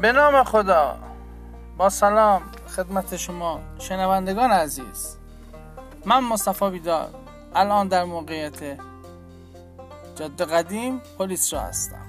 به نام خدا. با سلام خدمت شما شنوندگان عزیز. من مصطفی بیدار. الان در موقعیت جاده قدیم پلیس را هستم.